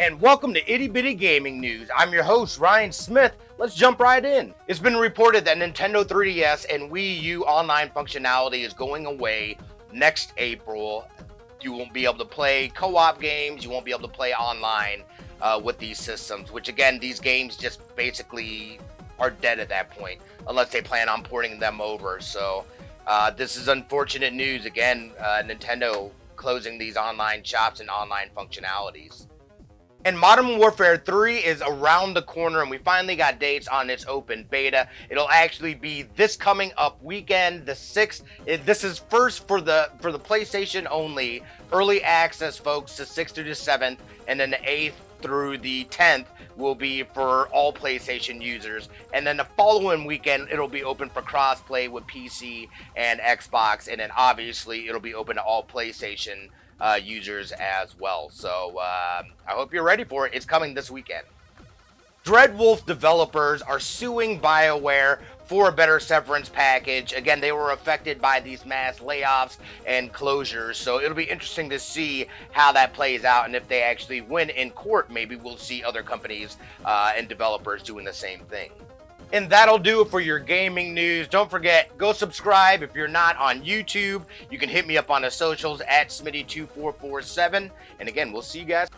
and welcome to Itty Bitty Gaming News. I'm your host, Ryan Smith. Let's jump right in. It's been reported that Nintendo 3DS and Wii U online functionality is going away next April. You won't be able to play co op games, you won't be able to play online uh, with these systems, which again, these games just basically are dead at that point unless they plan on porting them over. So, uh, this is unfortunate news. Again, uh, Nintendo closing these online shops and online functionalities. And Modern Warfare 3 is around the corner, and we finally got dates on its open beta. It'll actually be this coming up weekend, the 6th. It, this is first for the for the PlayStation only, early access, folks, the 6th through the 7th, and then the 8th through the 10th will be for all PlayStation users. And then the following weekend, it'll be open for crossplay with PC and Xbox. And then obviously, it'll be open to all PlayStation uh, users as well. So uh, I hope you're ready for it. It's coming this weekend. Dreadwolf developers are suing BioWare for a better severance package. Again, they were affected by these mass layoffs and closures, so it'll be interesting to see how that plays out. And if they actually win in court, maybe we'll see other companies uh, and developers doing the same thing. And that'll do it for your gaming news. Don't forget, go subscribe if you're not on YouTube. You can hit me up on the socials at Smitty2447. And again, we'll see you guys.